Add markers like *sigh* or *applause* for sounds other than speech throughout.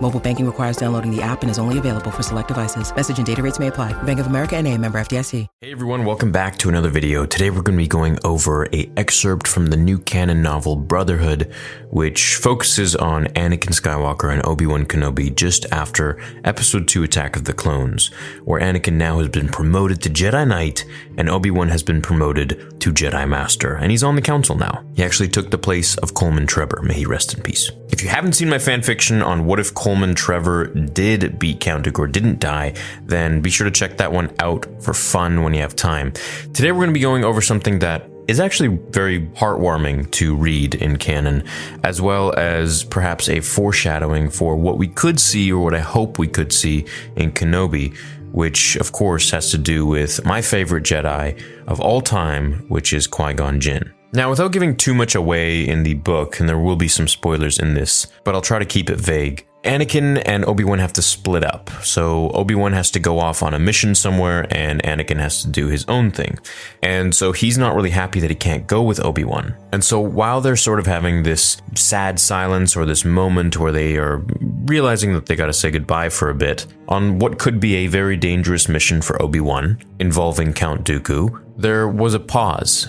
Mobile banking requires downloading the app and is only available for select devices. Message and data rates may apply. Bank of America and a member FDIC. Hey everyone, welcome back to another video. Today we're going to be going over a excerpt from the new canon novel Brotherhood, which focuses on Anakin Skywalker and Obi-Wan Kenobi just after episode 2 Attack of the Clones, where Anakin now has been promoted to Jedi Knight and Obi-Wan has been promoted to Jedi Master, and he's on the council now. He actually took the place of Coleman Trebor, may he rest in peace. If you haven't seen my fanfiction on what if Coleman Trevor did beat Count Dooku didn't die, then be sure to check that one out for fun when you have time. Today we're going to be going over something that is actually very heartwarming to read in canon, as well as perhaps a foreshadowing for what we could see or what I hope we could see in Kenobi, which of course has to do with my favorite Jedi of all time, which is Qui Gon Jinn. Now, without giving too much away in the book, and there will be some spoilers in this, but I'll try to keep it vague. Anakin and Obi-Wan have to split up. So Obi-Wan has to go off on a mission somewhere and Anakin has to do his own thing. And so he's not really happy that he can't go with Obi-Wan. And so while they're sort of having this sad silence or this moment where they are realizing that they got to say goodbye for a bit on what could be a very dangerous mission for Obi-Wan involving Count Dooku, there was a pause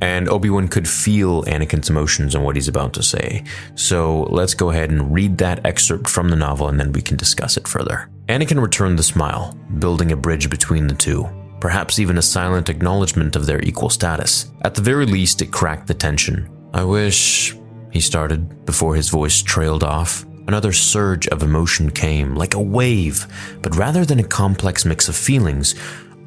and Obi-Wan could feel Anakin's emotions and what he's about to say. So let's go ahead and read that excerpt from the novel and then we can discuss it further. Anakin returned the smile, building a bridge between the two, perhaps even a silent acknowledgement of their equal status. At the very least, it cracked the tension. I wish, he started, before his voice trailed off. Another surge of emotion came, like a wave, but rather than a complex mix of feelings,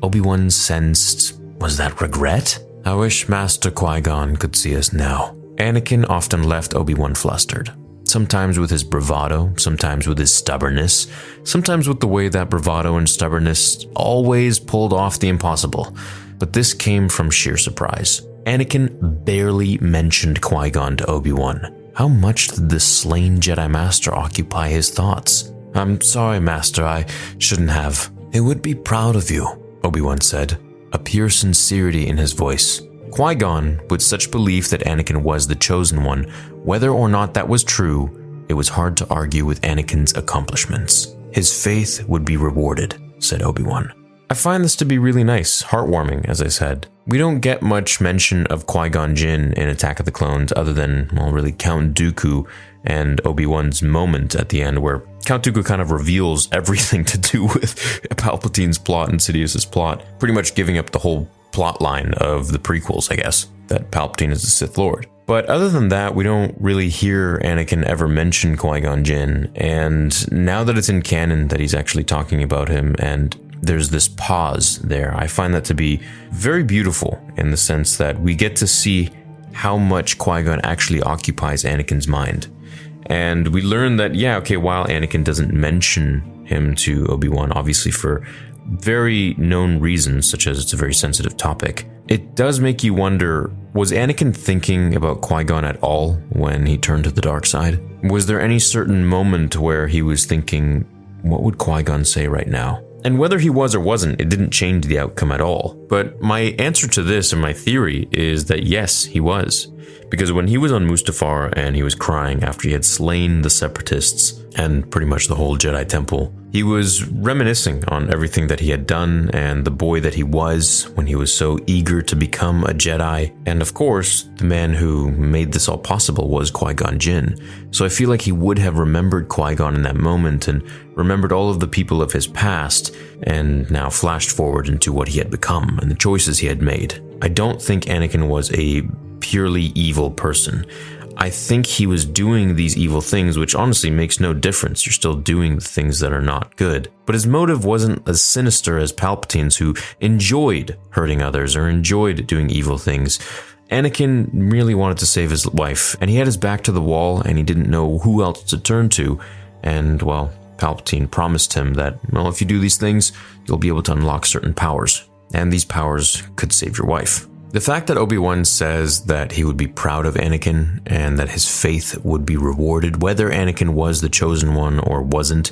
Obi-Wan sensed, was that regret? I wish Master Qui Gon could see us now. Anakin often left Obi Wan flustered. Sometimes with his bravado, sometimes with his stubbornness, sometimes with the way that bravado and stubbornness always pulled off the impossible. But this came from sheer surprise. Anakin barely mentioned Qui Gon to Obi Wan. How much did the slain Jedi Master occupy his thoughts? I'm sorry, Master, I shouldn't have. He would be proud of you, Obi Wan said, a pure sincerity in his voice. Qui Gon, with such belief that Anakin was the chosen one, whether or not that was true, it was hard to argue with Anakin's accomplishments. His faith would be rewarded, said Obi Wan. I find this to be really nice, heartwarming, as I said. We don't get much mention of Qui Gon Jinn in Attack of the Clones other than, well, really Count Dooku and Obi Wan's moment at the end where Count Dooku kind of reveals *laughs* everything to do with Palpatine's plot and Sidious's plot, pretty much giving up the whole plot line of the prequels, I guess, that Palpatine is the Sith Lord. But other than that, we don't really hear Anakin ever mention Qui Gon Jinn. And now that it's in canon that he's actually talking about him and there's this pause there, I find that to be very beautiful in the sense that we get to see how much Qui Gon actually occupies Anakin's mind. And we learn that, yeah, okay, while Anakin doesn't mention him to Obi Wan, obviously for very known reasons, such as it's a very sensitive topic, it does make you wonder was Anakin thinking about Qui Gon at all when he turned to the dark side? Was there any certain moment where he was thinking, what would Qui Gon say right now? And whether he was or wasn't, it didn't change the outcome at all. But my answer to this and my theory is that yes, he was. Because when he was on Mustafar and he was crying after he had slain the Separatists and pretty much the whole Jedi Temple, he was reminiscing on everything that he had done and the boy that he was when he was so eager to become a Jedi. And of course, the man who made this all possible was Qui Gon Jinn. So I feel like he would have remembered Qui Gon in that moment and remembered all of the people of his past and now flashed forward into what he had become and the choices he had made. I don't think Anakin was a purely evil person. I think he was doing these evil things, which honestly makes no difference. You're still doing the things that are not good. But his motive wasn't as sinister as Palpatine's, who enjoyed hurting others or enjoyed doing evil things. Anakin really wanted to save his wife, and he had his back to the wall, and he didn't know who else to turn to. And, well, Palpatine promised him that, well, if you do these things, you'll be able to unlock certain powers. And these powers could save your wife. The fact that Obi Wan says that he would be proud of Anakin and that his faith would be rewarded, whether Anakin was the chosen one or wasn't,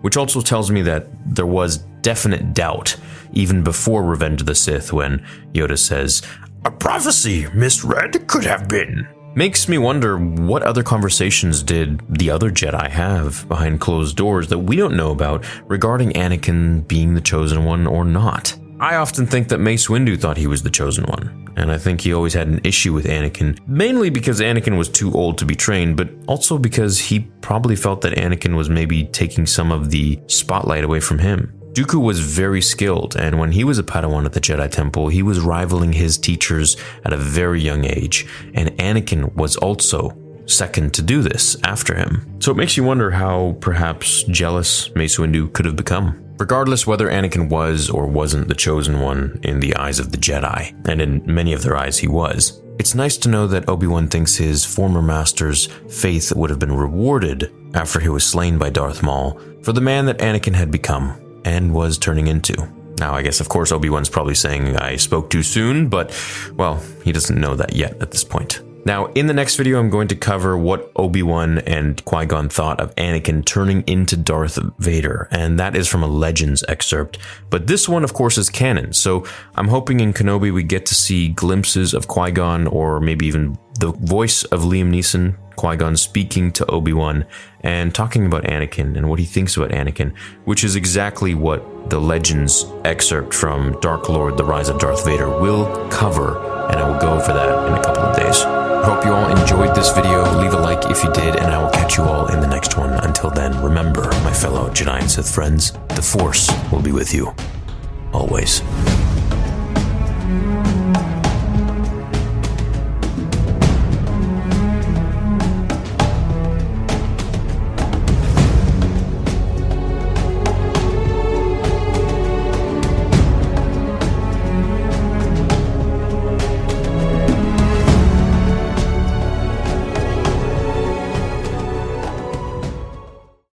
which also tells me that there was definite doubt even before Revenge of the Sith when Yoda says, A prophecy misread could have been. Makes me wonder what other conversations did the other Jedi have behind closed doors that we don't know about regarding Anakin being the chosen one or not. I often think that Mace Windu thought he was the chosen one, and I think he always had an issue with Anakin, mainly because Anakin was too old to be trained, but also because he probably felt that Anakin was maybe taking some of the spotlight away from him. Dooku was very skilled, and when he was a Padawan at the Jedi Temple, he was rivaling his teachers at a very young age, and Anakin was also second to do this after him. So it makes you wonder how perhaps jealous Mace Windu could have become. Regardless whether Anakin was or wasn't the chosen one in the eyes of the Jedi, and in many of their eyes he was, it's nice to know that Obi Wan thinks his former master's faith would have been rewarded after he was slain by Darth Maul for the man that Anakin had become and was turning into. Now, I guess, of course, Obi Wan's probably saying I spoke too soon, but, well, he doesn't know that yet at this point. Now, in the next video, I'm going to cover what Obi-Wan and Qui-Gon thought of Anakin turning into Darth Vader, and that is from a Legends excerpt. But this one, of course, is canon, so I'm hoping in Kenobi we get to see glimpses of Qui-Gon or maybe even the voice of Liam Neeson, Qui-Gon speaking to Obi-Wan and talking about Anakin and what he thinks about Anakin, which is exactly what the Legends excerpt from Dark Lord, The Rise of Darth Vader will cover, and I will go for that in a couple of days. Hope you all enjoyed this video. Leave a like if you did, and I will catch you all in the next one. Until then, remember, my fellow Jedi and Sith friends, the Force will be with you. Always.